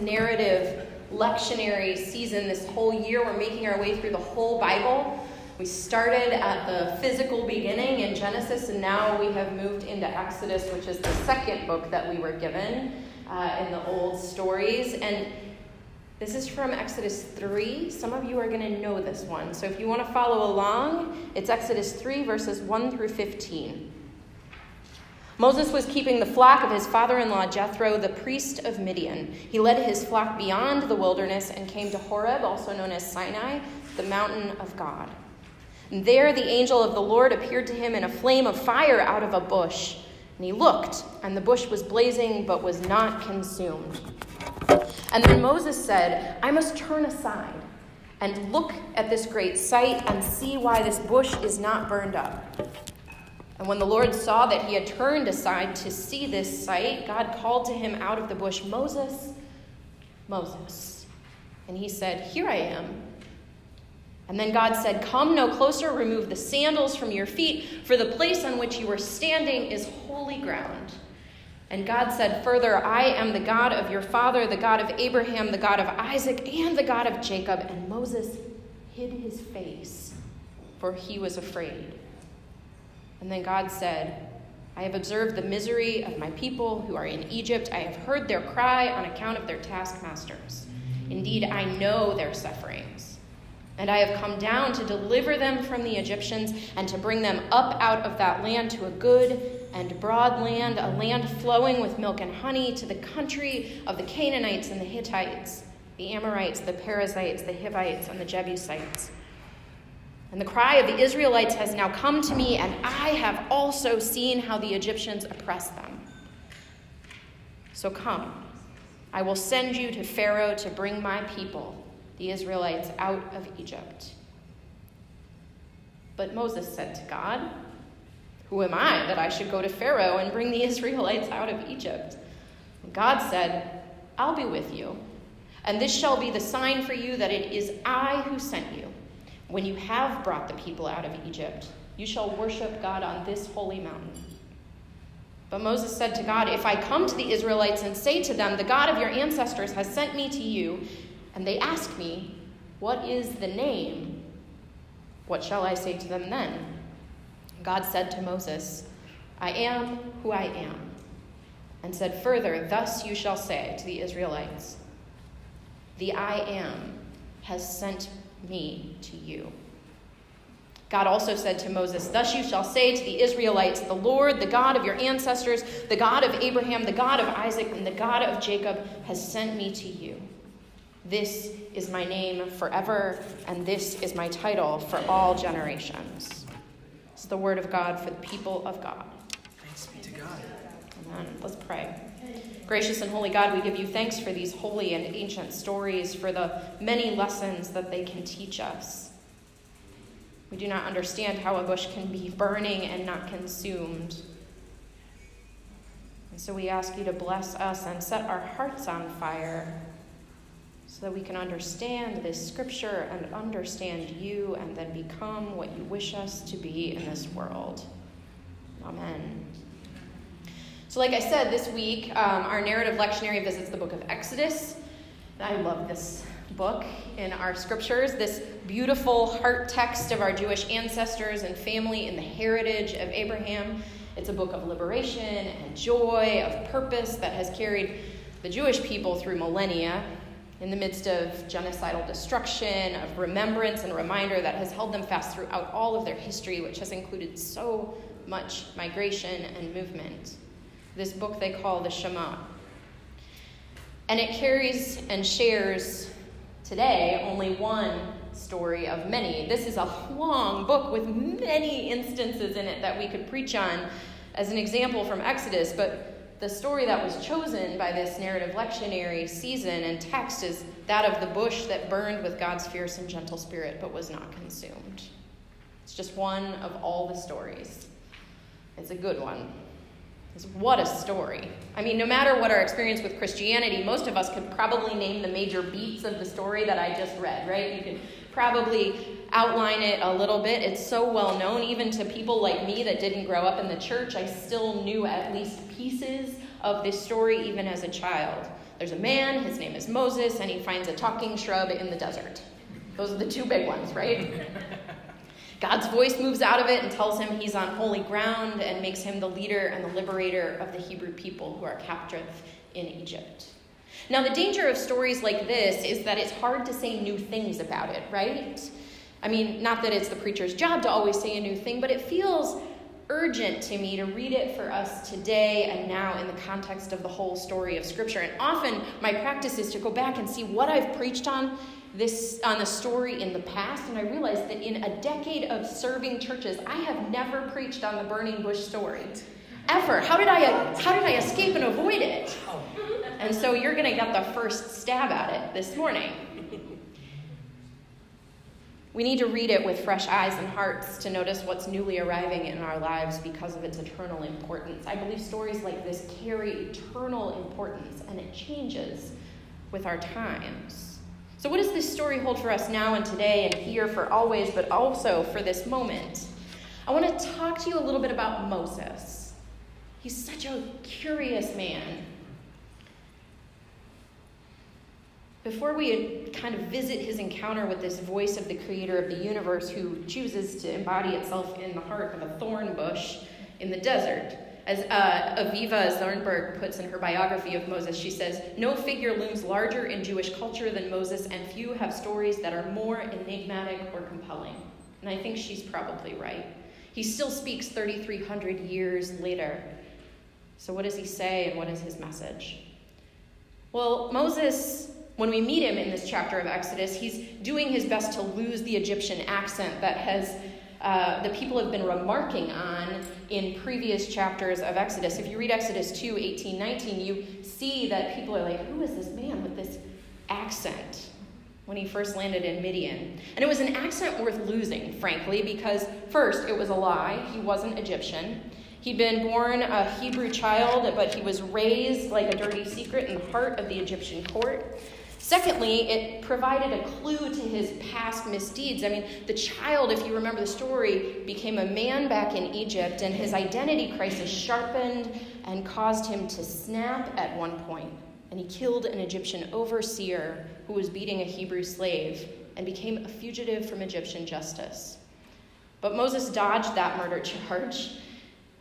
narrative lectionary season this whole year. We're making our way through the whole Bible. We started at the physical beginning in Genesis, and now we have moved into Exodus, which is the second book that we were given uh, in the old stories. And this is from Exodus 3. Some of you are going to know this one. So if you want to follow along, it's Exodus 3, verses 1 through 15. Moses was keeping the flock of his father in law Jethro, the priest of Midian. He led his flock beyond the wilderness and came to Horeb, also known as Sinai, the mountain of God. And there the angel of the Lord appeared to him in a flame of fire out of a bush. And he looked, and the bush was blazing but was not consumed. And then Moses said, I must turn aside and look at this great sight and see why this bush is not burned up. And when the Lord saw that he had turned aside to see this sight, God called to him out of the bush, Moses, Moses. And he said, Here I am. And then God said, Come no closer, remove the sandals from your feet, for the place on which you are standing is holy ground. And God said further, I am the God of your father, the God of Abraham, the God of Isaac, and the God of Jacob. And Moses hid his face, for he was afraid. And then God said, I have observed the misery of my people who are in Egypt. I have heard their cry on account of their taskmasters. Indeed, I know their sufferings. And I have come down to deliver them from the Egyptians and to bring them up out of that land to a good and broad land, a land flowing with milk and honey, to the country of the Canaanites and the Hittites, the Amorites, the Perizzites, the Hivites, and the Jebusites. And the cry of the Israelites has now come to me, and I have also seen how the Egyptians oppress them. So come, I will send you to Pharaoh to bring my people, the Israelites, out of Egypt. But Moses said to God, Who am I that I should go to Pharaoh and bring the Israelites out of Egypt? And God said, I'll be with you, and this shall be the sign for you that it is I who sent you. When you have brought the people out of Egypt, you shall worship God on this holy mountain. But Moses said to God, If I come to the Israelites and say to them, The God of your ancestors has sent me to you, and they ask me, What is the name? What shall I say to them then? God said to Moses, I am who I am. And said further, Thus you shall say to the Israelites, The I am has sent me to you. God also said to Moses, Thus you shall say to the Israelites, The Lord, the God of your ancestors, the God of Abraham, the God of Isaac, and the God of Jacob, has sent me to you. This is my name forever, and this is my title for all generations. It's the word of God for the people of God. Thanks be to God. Amen. Let's pray. Gracious and holy God, we give you thanks for these holy and ancient stories, for the many lessons that they can teach us. We do not understand how a bush can be burning and not consumed. And so we ask you to bless us and set our hearts on fire so that we can understand this scripture and understand you and then become what you wish us to be in this world. Amen. So, like I said, this week um, our narrative lectionary visits the book of Exodus. I love this book in our scriptures, this beautiful heart text of our Jewish ancestors and family in the heritage of Abraham. It's a book of liberation and joy, of purpose that has carried the Jewish people through millennia in the midst of genocidal destruction, of remembrance and reminder that has held them fast throughout all of their history, which has included so much migration and movement this book they call the Shema. And it carries and shares today only one story of many. This is a long book with many instances in it that we could preach on as an example from Exodus, but the story that was chosen by this narrative lectionary season and text is that of the bush that burned with God's fierce and gentle spirit but was not consumed. It's just one of all the stories. It's a good one. What a story. I mean, no matter what our experience with Christianity, most of us could probably name the major beats of the story that I just read, right? You could probably outline it a little bit. It's so well known, even to people like me that didn't grow up in the church. I still knew at least pieces of this story, even as a child. There's a man, his name is Moses, and he finds a talking shrub in the desert. Those are the two big ones, right? God's voice moves out of it and tells him he's on holy ground and makes him the leader and the liberator of the Hebrew people who are captive in Egypt. Now, the danger of stories like this is that it's hard to say new things about it, right? I mean, not that it's the preacher's job to always say a new thing, but it feels urgent to me to read it for us today and now in the context of the whole story of Scripture. And often my practice is to go back and see what I've preached on this on the story in the past, and I realized that in a decade of serving churches, I have never preached on the burning bush story. Ever. How did I how did I escape and avoid it? Oh. And so you're gonna get the first stab at it this morning. We need to read it with fresh eyes and hearts to notice what's newly arriving in our lives because of its eternal importance. I believe stories like this carry eternal importance and it changes with our times. So, what does this story hold for us now and today and here for always, but also for this moment? I want to talk to you a little bit about Moses. He's such a curious man. Before we kind of visit his encounter with this voice of the creator of the universe who chooses to embody itself in the heart of a thorn bush in the desert, as uh, Avivah Zornberg puts in her biography of Moses, she says, No figure looms larger in Jewish culture than Moses, and few have stories that are more enigmatic or compelling. And I think she's probably right. He still speaks 3,300 years later. So, what does he say, and what is his message? Well, Moses when we meet him in this chapter of Exodus, he's doing his best to lose the Egyptian accent that has uh, the people have been remarking on in previous chapters of Exodus. If you read Exodus 2 18, 19, you see that people are like, Who is this man with this accent? When he first landed in Midian. And it was an accent worth losing, frankly, because first, it was a lie. He wasn't Egyptian. He'd been born a Hebrew child, but he was raised like a dirty secret in the heart of the Egyptian court. Secondly, it provided a clue to his past misdeeds. I mean, the child, if you remember the story, became a man back in Egypt, and his identity crisis sharpened and caused him to snap at one point. And he killed an Egyptian overseer who was beating a Hebrew slave and became a fugitive from Egyptian justice. But Moses dodged that murder charge.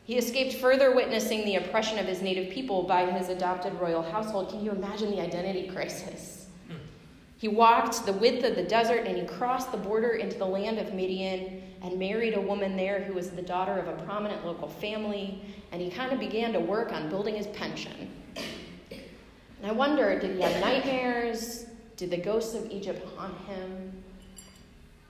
He escaped further witnessing the oppression of his native people by his adopted royal household. Can you imagine the identity crisis? He walked the width of the desert and he crossed the border into the land of Midian and married a woman there who was the daughter of a prominent local family. And he kind of began to work on building his pension. And I wonder did he have nightmares? Did the ghosts of Egypt haunt him?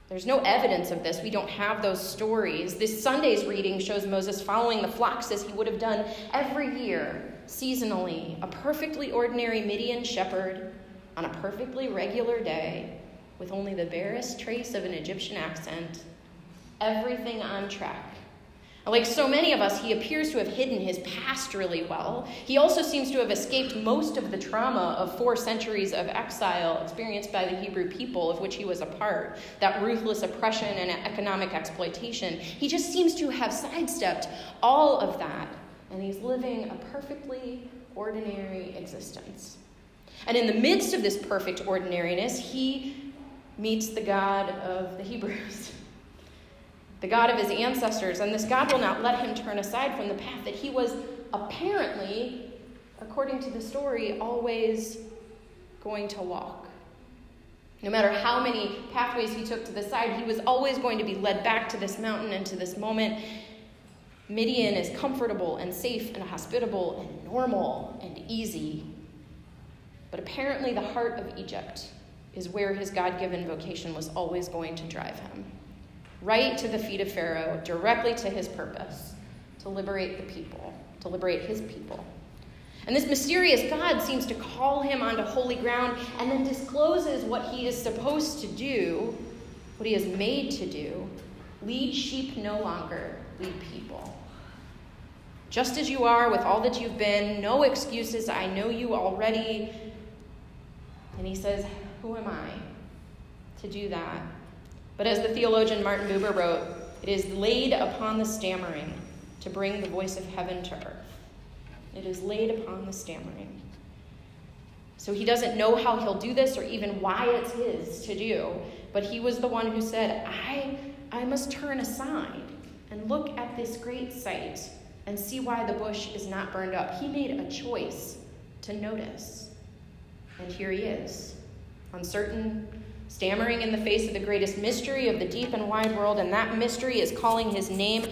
There's no evidence of this. We don't have those stories. This Sunday's reading shows Moses following the flocks as he would have done every year, seasonally, a perfectly ordinary Midian shepherd on a perfectly regular day with only the barest trace of an Egyptian accent, everything on track. Like so many of us, he appears to have hidden his past really well. He also seems to have escaped most of the trauma of four centuries of exile experienced by the Hebrew people, of which he was a part, that ruthless oppression and economic exploitation. He just seems to have sidestepped all of that, and he's living a perfectly ordinary existence. And in the midst of this perfect ordinariness, he meets the God of the Hebrews, the God of his ancestors. And this God will not let him turn aside from the path that he was apparently, according to the story, always going to walk. No matter how many pathways he took to the side, he was always going to be led back to this mountain and to this moment. Midian is comfortable and safe and hospitable and normal and easy but apparently, the heart of Egypt is where his God given vocation was always going to drive him. Right to the feet of Pharaoh, directly to his purpose to liberate the people, to liberate his people. And this mysterious God seems to call him onto holy ground and then discloses what he is supposed to do, what he is made to do lead sheep no longer, lead people. Just as you are with all that you've been, no excuses. I know you already. And he says, Who am I to do that? But as the theologian Martin Buber wrote, it is laid upon the stammering to bring the voice of heaven to earth. It is laid upon the stammering. So he doesn't know how he'll do this or even why it's his to do, but he was the one who said, I, I must turn aside and look at this great sight and see why the bush is not burned up. He made a choice to notice. And here he is, uncertain, stammering in the face of the greatest mystery of the deep and wide world, and that mystery is calling his name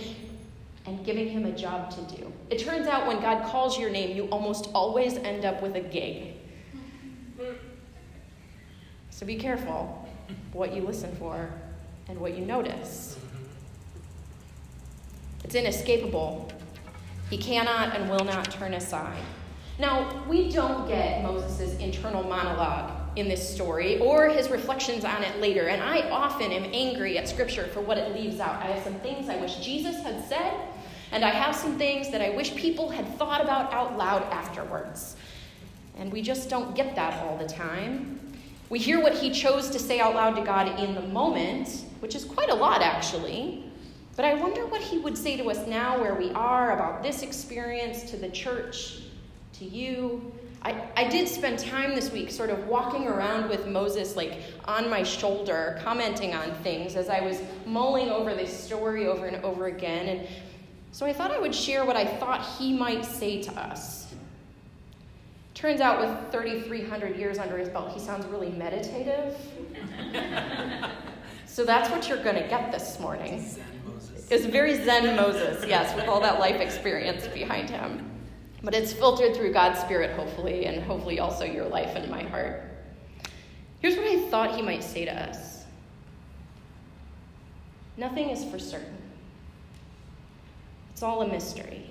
and giving him a job to do. It turns out when God calls your name, you almost always end up with a gig. So be careful what you listen for and what you notice. It's inescapable. He cannot and will not turn aside. Now, we don't get Moses' internal monologue in this story or his reflections on it later, and I often am angry at Scripture for what it leaves out. I have some things I wish Jesus had said, and I have some things that I wish people had thought about out loud afterwards. And we just don't get that all the time. We hear what he chose to say out loud to God in the moment, which is quite a lot actually. But I wonder what he would say to us now, where we are, about this experience, to the church, to you. I, I did spend time this week sort of walking around with Moses, like on my shoulder, commenting on things as I was mulling over this story over and over again. And so I thought I would share what I thought he might say to us. Turns out, with 3,300 years under his belt, he sounds really meditative. so that's what you're going to get this morning. It's very Zen Moses, yes, with all that life experience behind him. But it's filtered through God's Spirit, hopefully, and hopefully also your life and my heart. Here's what I thought he might say to us Nothing is for certain, it's all a mystery.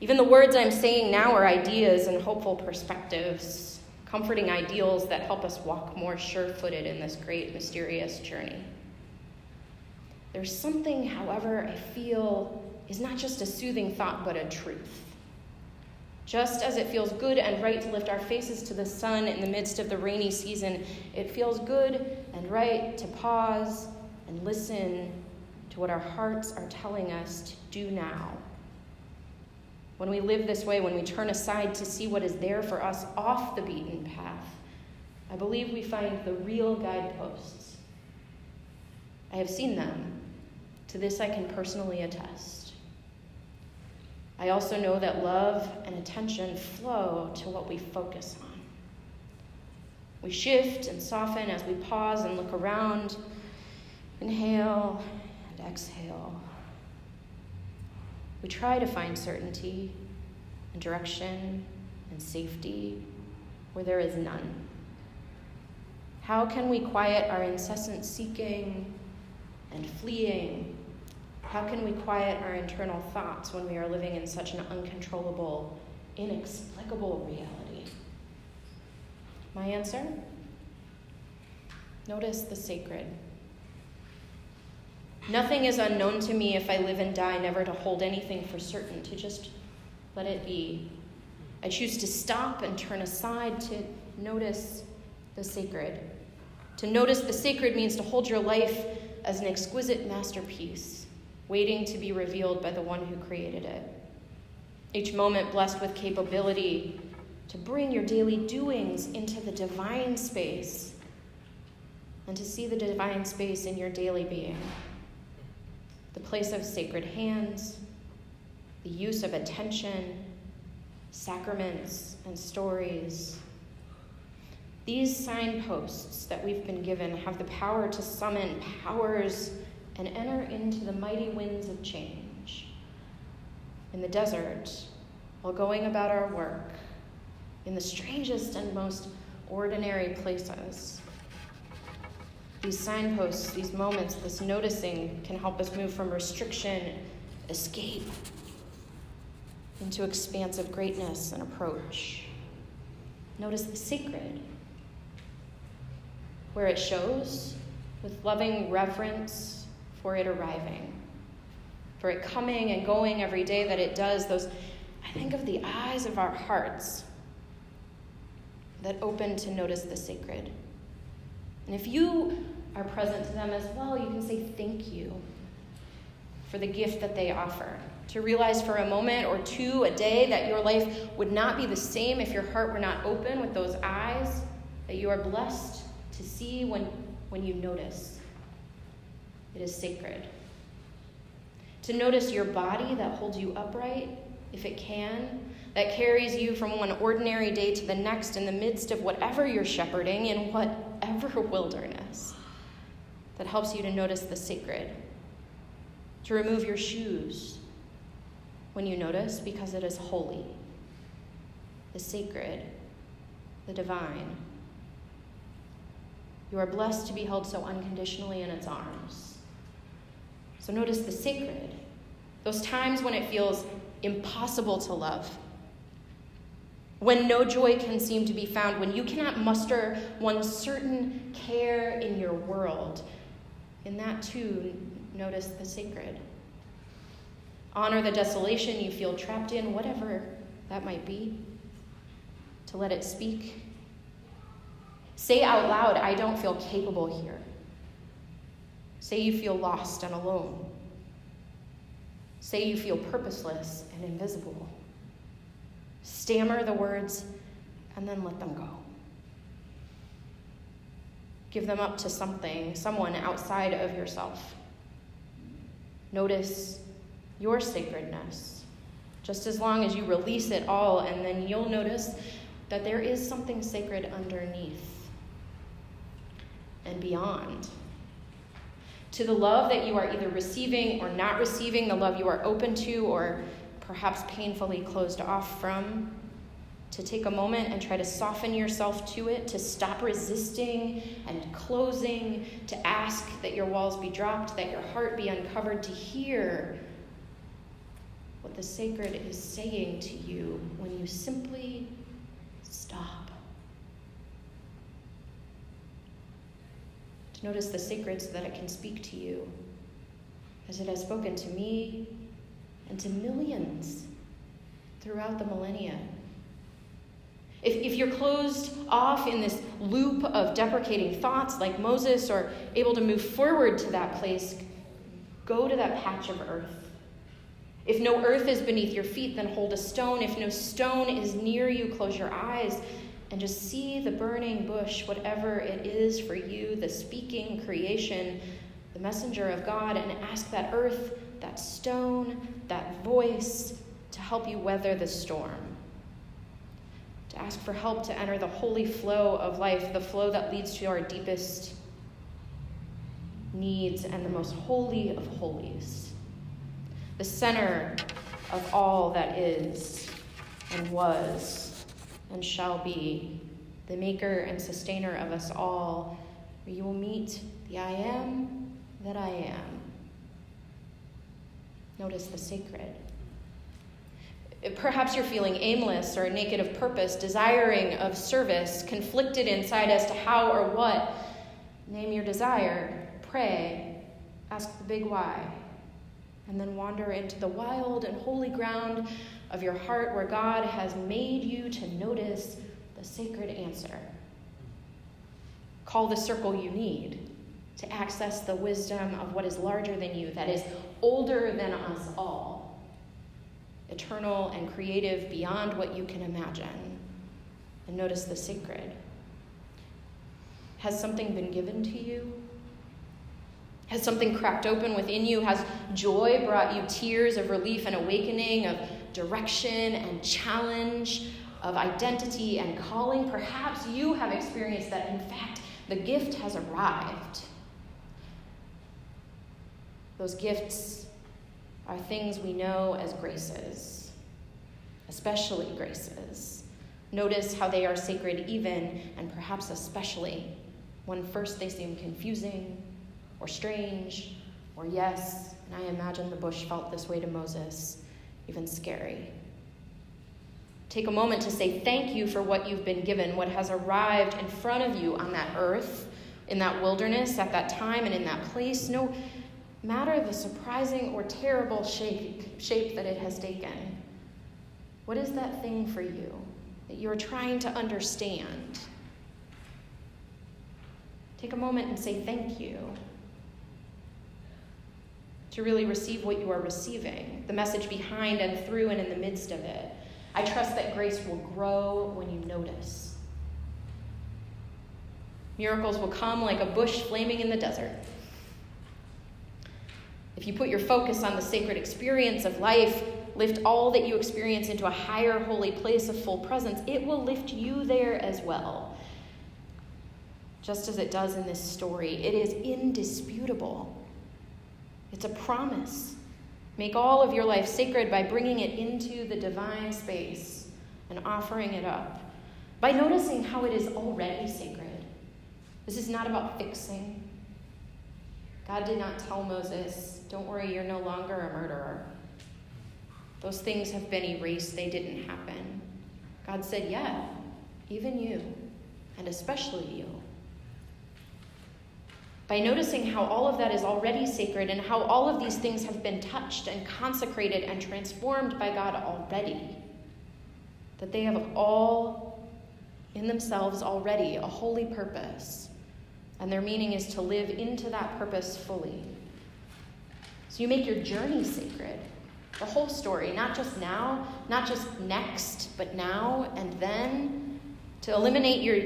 Even the words I'm saying now are ideas and hopeful perspectives, comforting ideals that help us walk more sure footed in this great, mysterious journey. There's something, however, I feel is not just a soothing thought, but a truth. Just as it feels good and right to lift our faces to the sun in the midst of the rainy season, it feels good and right to pause and listen to what our hearts are telling us to do now when we live this way, when we turn aside to see what is there for us off the beaten path, I believe we find the real guideposts. I have seen them. To this I can personally attest. I also know that love and attention flow to what we focus on. We shift and soften as we pause and look around, inhale and exhale. We try to find certainty and direction and safety where there is none. How can we quiet our incessant seeking and fleeing? How can we quiet our internal thoughts when we are living in such an uncontrollable, inexplicable reality? My answer? Notice the sacred. Nothing is unknown to me if I live and die, never to hold anything for certain, to just let it be. I choose to stop and turn aside to notice the sacred. To notice the sacred means to hold your life as an exquisite masterpiece, waiting to be revealed by the one who created it. Each moment blessed with capability to bring your daily doings into the divine space and to see the divine space in your daily being the place of sacred hands, the use of attention, sacraments, and stories. These signposts that we've been given have the power to summon powers and enter into the mighty winds of change. In the desert, while going about our work, in the strangest and most ordinary places. These signposts, these moments, this noticing can help us move from restriction, escape, into expansive greatness and approach. Notice the sacred, where it shows with loving reverence for it arriving, for it coming and going every day that it does. Those, I think of the eyes of our hearts that open to notice the sacred. And if you are present to them as well, you can say thank you for the gift that they offer. To realize for a moment or two a day that your life would not be the same if your heart were not open with those eyes that you are blessed to see when, when you notice. It is sacred. To notice your body that holds you upright, if it can, that carries you from one ordinary day to the next in the midst of whatever you're shepherding in whatever wilderness, that helps you to notice the sacred. To remove your shoes when you notice because it is holy, the sacred, the divine. You are blessed to be held so unconditionally in its arms. So notice the sacred, those times when it feels impossible to love, when no joy can seem to be found, when you cannot muster one certain care in your world. In that too, notice the sacred. Honor the desolation you feel trapped in, whatever that might be, to let it speak Say out loud, I don't feel capable here. Say you feel lost and alone. Say you feel purposeless and invisible. Stammer the words and then let them go. Give them up to something, someone outside of yourself. Notice your sacredness, just as long as you release it all, and then you'll notice that there is something sacred underneath and beyond. To the love that you are either receiving or not receiving, the love you are open to or perhaps painfully closed off from, to take a moment and try to soften yourself to it, to stop resisting and closing, to ask that your walls be dropped, that your heart be uncovered, to hear what the sacred is saying to you when you simply stop. To notice the sacred so that it can speak to you, as it has spoken to me and to millions throughout the millennia. If, if you're closed off in this loop of deprecating thoughts like Moses or able to move forward to that place, go to that patch of earth. If no earth is beneath your feet, then hold a stone. If no stone is near you, close your eyes and just see the burning bush, whatever it is for you, the speaking creation, the messenger of God, and ask that earth, that stone, that voice to help you weather the storm. To ask for help to enter the holy flow of life, the flow that leads to our deepest needs and the most holy of holies, the center of all that is and was and shall be, the maker and sustainer of us all, where you will meet the I am that I am. Notice the sacred. Perhaps you're feeling aimless or naked of purpose, desiring of service, conflicted inside as to how or what. Name your desire, pray, ask the big why, and then wander into the wild and holy ground of your heart where God has made you to notice the sacred answer. Call the circle you need to access the wisdom of what is larger than you, that is older than us all, eternal and creative beyond what you can imagine. And notice the sacred. Has something been given to you? Has something cracked open within you? Has joy brought you tears of relief and awakening, of direction and challenge, of identity and calling? Perhaps you have experienced that, in fact, the gift has arrived. Those gifts are things we know as graces, especially graces. Notice how they are sacred, even and perhaps especially when first they seem confusing or strange, or yes, and I imagine the bush felt this way to Moses, even scary. Take a moment to say thank you for what you've been given, what has arrived in front of you on that earth, in that wilderness, at that time, and in that place. No matter the surprising or terrible shape, shape that it has taken. What is that thing for you that you're trying to understand? Take a moment and say thank you. To really receive what you are receiving, the message behind and through and in the midst of it. I trust that grace will grow when you notice. Miracles will come like a bush flaming in the desert. If you put your focus on the sacred experience of life, lift all that you experience into a higher holy place of full presence, it will lift you there as well. Just as it does in this story, it is indisputable. It's a promise. Make all of your life sacred by bringing it into the divine space and offering it up. By noticing how it is already sacred. This is not about fixing. God did not tell Moses, Don't worry, you're no longer a murderer. Those things have been erased, they didn't happen. God said, Yeah, even you, and especially you. By noticing how all of that is already sacred and how all of these things have been touched and consecrated and transformed by God already, that they have all in themselves already a holy purpose and their meaning is to live into that purpose fully. So you make your journey sacred. The whole story, not just now, not just next, but now and then. To eliminate your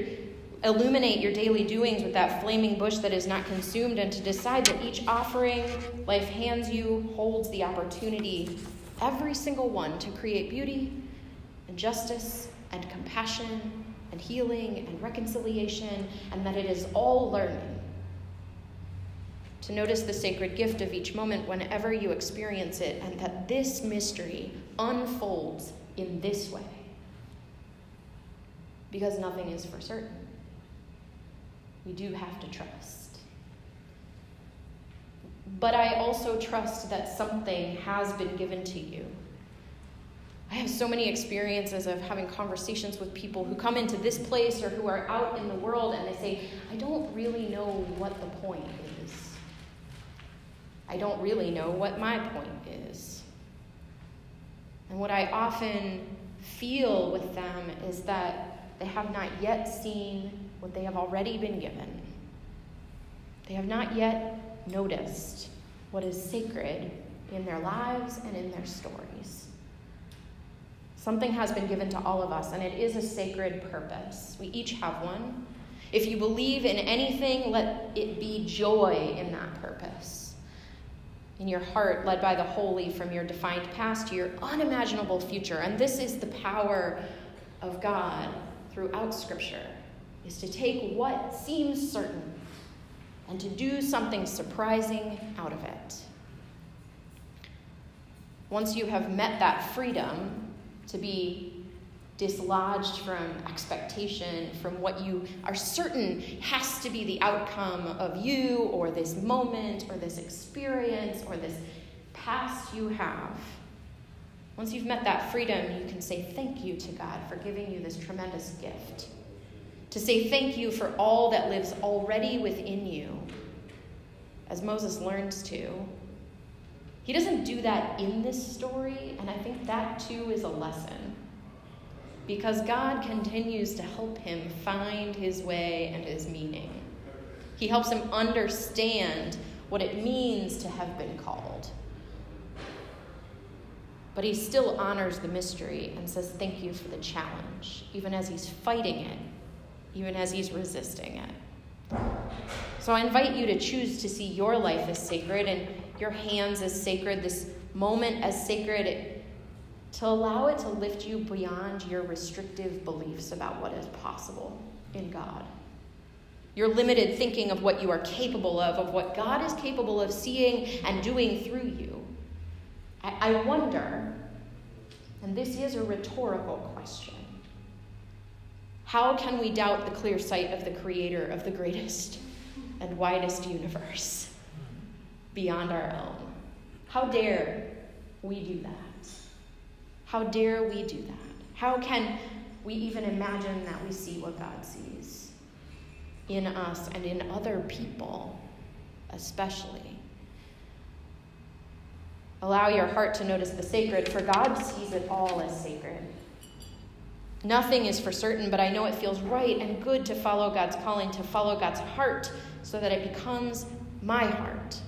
illuminate your daily doings with that flaming bush that is not consumed, and to decide that each offering life hands you holds the opportunity, every single one, to create beauty and justice and compassion and healing and reconciliation, and that it is all learning. To notice the sacred gift of each moment whenever you experience it, and that this mystery unfolds in this way. Because nothing is for certain. We do have to trust. But I also trust that something has been given to you I have so many experiences of having conversations with people who come into this place or who are out in the world and they say, I don't really know what the point is. I don't really know what my point is. And what I often feel with them is that they have not yet seen what they have already been given. They have not yet noticed what is sacred in their lives and in their stories. Something has been given to all of us, and it is a sacred purpose. We each have one. If you believe in anything, let it be joy in that purpose. In your heart, led by the holy from your defined past to your unimaginable future. And this is the power of God throughout Scripture, is to take what seems certain and to do something surprising out of it. Once you have met that freedom, to be dislodged from expectation, from what you are certain has to be the outcome of you or this moment or this experience or this past you have. Once you've met that freedom, you can say thank you to God for giving you this tremendous gift. To say thank you for all that lives already within you, as Moses learns to, he doesn't do that in this story, and I think that too is a lesson. Because God continues to help him find his way and his meaning. He helps him understand what it means to have been called. But he still honors the mystery and says, Thank you for the challenge, even as he's fighting it, even as he's resisting it. So I invite you to choose to see your life as sacred and your hands as sacred, this moment as sacred, to allow it to lift you beyond your restrictive beliefs about what is possible in God. Your limited thinking of what you are capable of, of what God is capable of seeing and doing through you. I, I wonder, and this is a rhetorical question how can we doubt the clear sight of the creator of the greatest and widest universe? beyond our own. How dare we do that? How dare we do that? How can we even imagine that we see what God sees in us and in other people, especially? Allow your heart to notice the sacred, for God sees it all as sacred. Nothing is for certain, but I know it feels right and good to follow God's calling, to follow God's heart, so that it becomes my heart.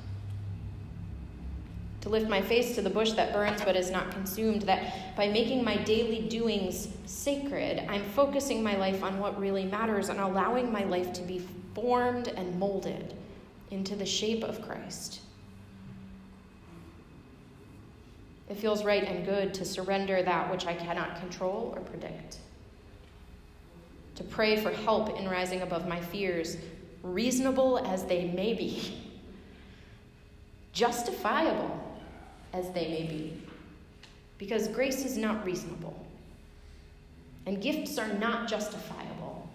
To lift my face to the bush that burns but is not consumed, that by making my daily doings sacred, I'm focusing my life on what really matters and allowing my life to be formed and molded into the shape of Christ. It feels right and good to surrender that which I cannot control or predict. To pray for help in rising above my fears, reasonable as they may be, justifiable as they may be, because grace is not reasonable, and gifts are not justifiable.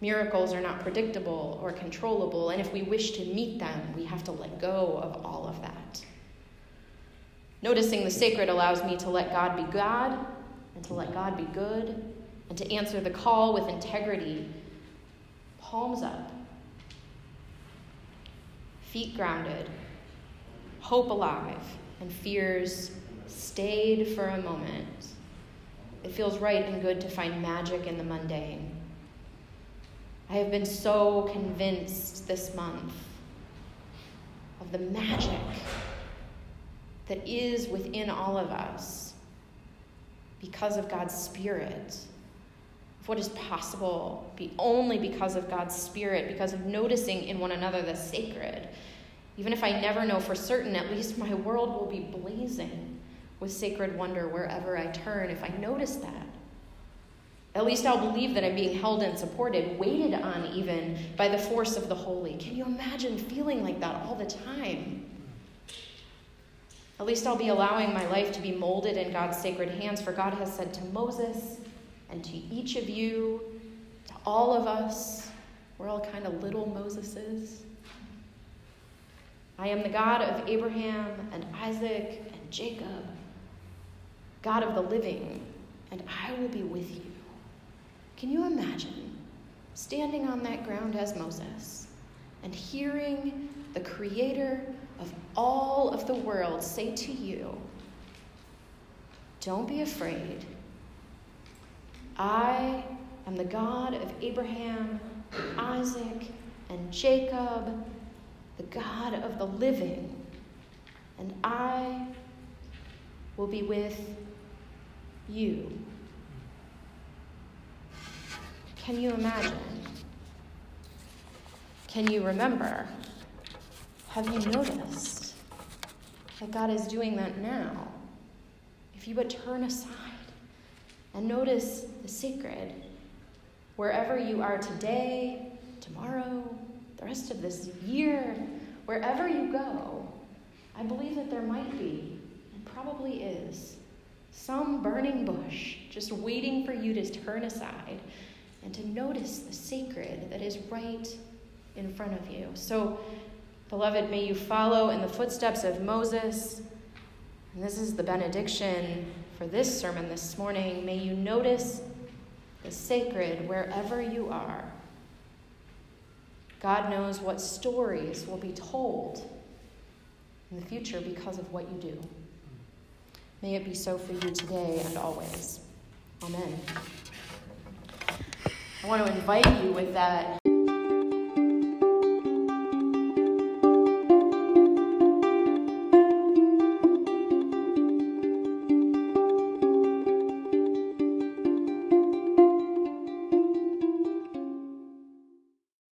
Miracles are not predictable or controllable, and if we wish to meet them, we have to let go of all of that. Noticing the sacred allows me to let God be God and to let God be good and to answer the call with integrity. Palms up, feet grounded, hope alive, and fears stayed for a moment. It feels right and good to find magic in the mundane. I have been so convinced this month of the magic that is within all of us because of God's Spirit. Of what is possible be only because of God's Spirit, because of noticing in one another the sacred. Even if I never know for certain, at least my world will be blazing with sacred wonder wherever I turn if I notice that. At least I'll believe that I'm being held and supported, waited on even by the force of the holy. Can you imagine feeling like that all the time? At least I'll be allowing my life to be molded in God's sacred hands, for God has said to Moses and to each of you, to all of us, we're all kind of little Moseses. I am the God of Abraham and Isaac and Jacob, God of the living, and I will be with you. Can you imagine standing on that ground as Moses and hearing the Creator of all of the world say to you, Don't be afraid. I am the God of Abraham, Isaac, and Jacob, the God of the living, and I will be with you. Can you imagine? Can you remember? Have you noticed that God is doing that now? If you but turn aside and notice the sacred wherever you are today, tomorrow, the rest of this year, wherever you go, I believe that there might be, and probably is, some burning bush just waiting for you to turn aside and to notice the sacred that is right in front of you. So, Beloved, may you follow in the footsteps of Moses. And this is the benediction for this sermon this morning. May you notice the sacred wherever you are. God knows what stories will be told in the future because of what you do. May it be so for you today and always. Amen. I want to invite you with that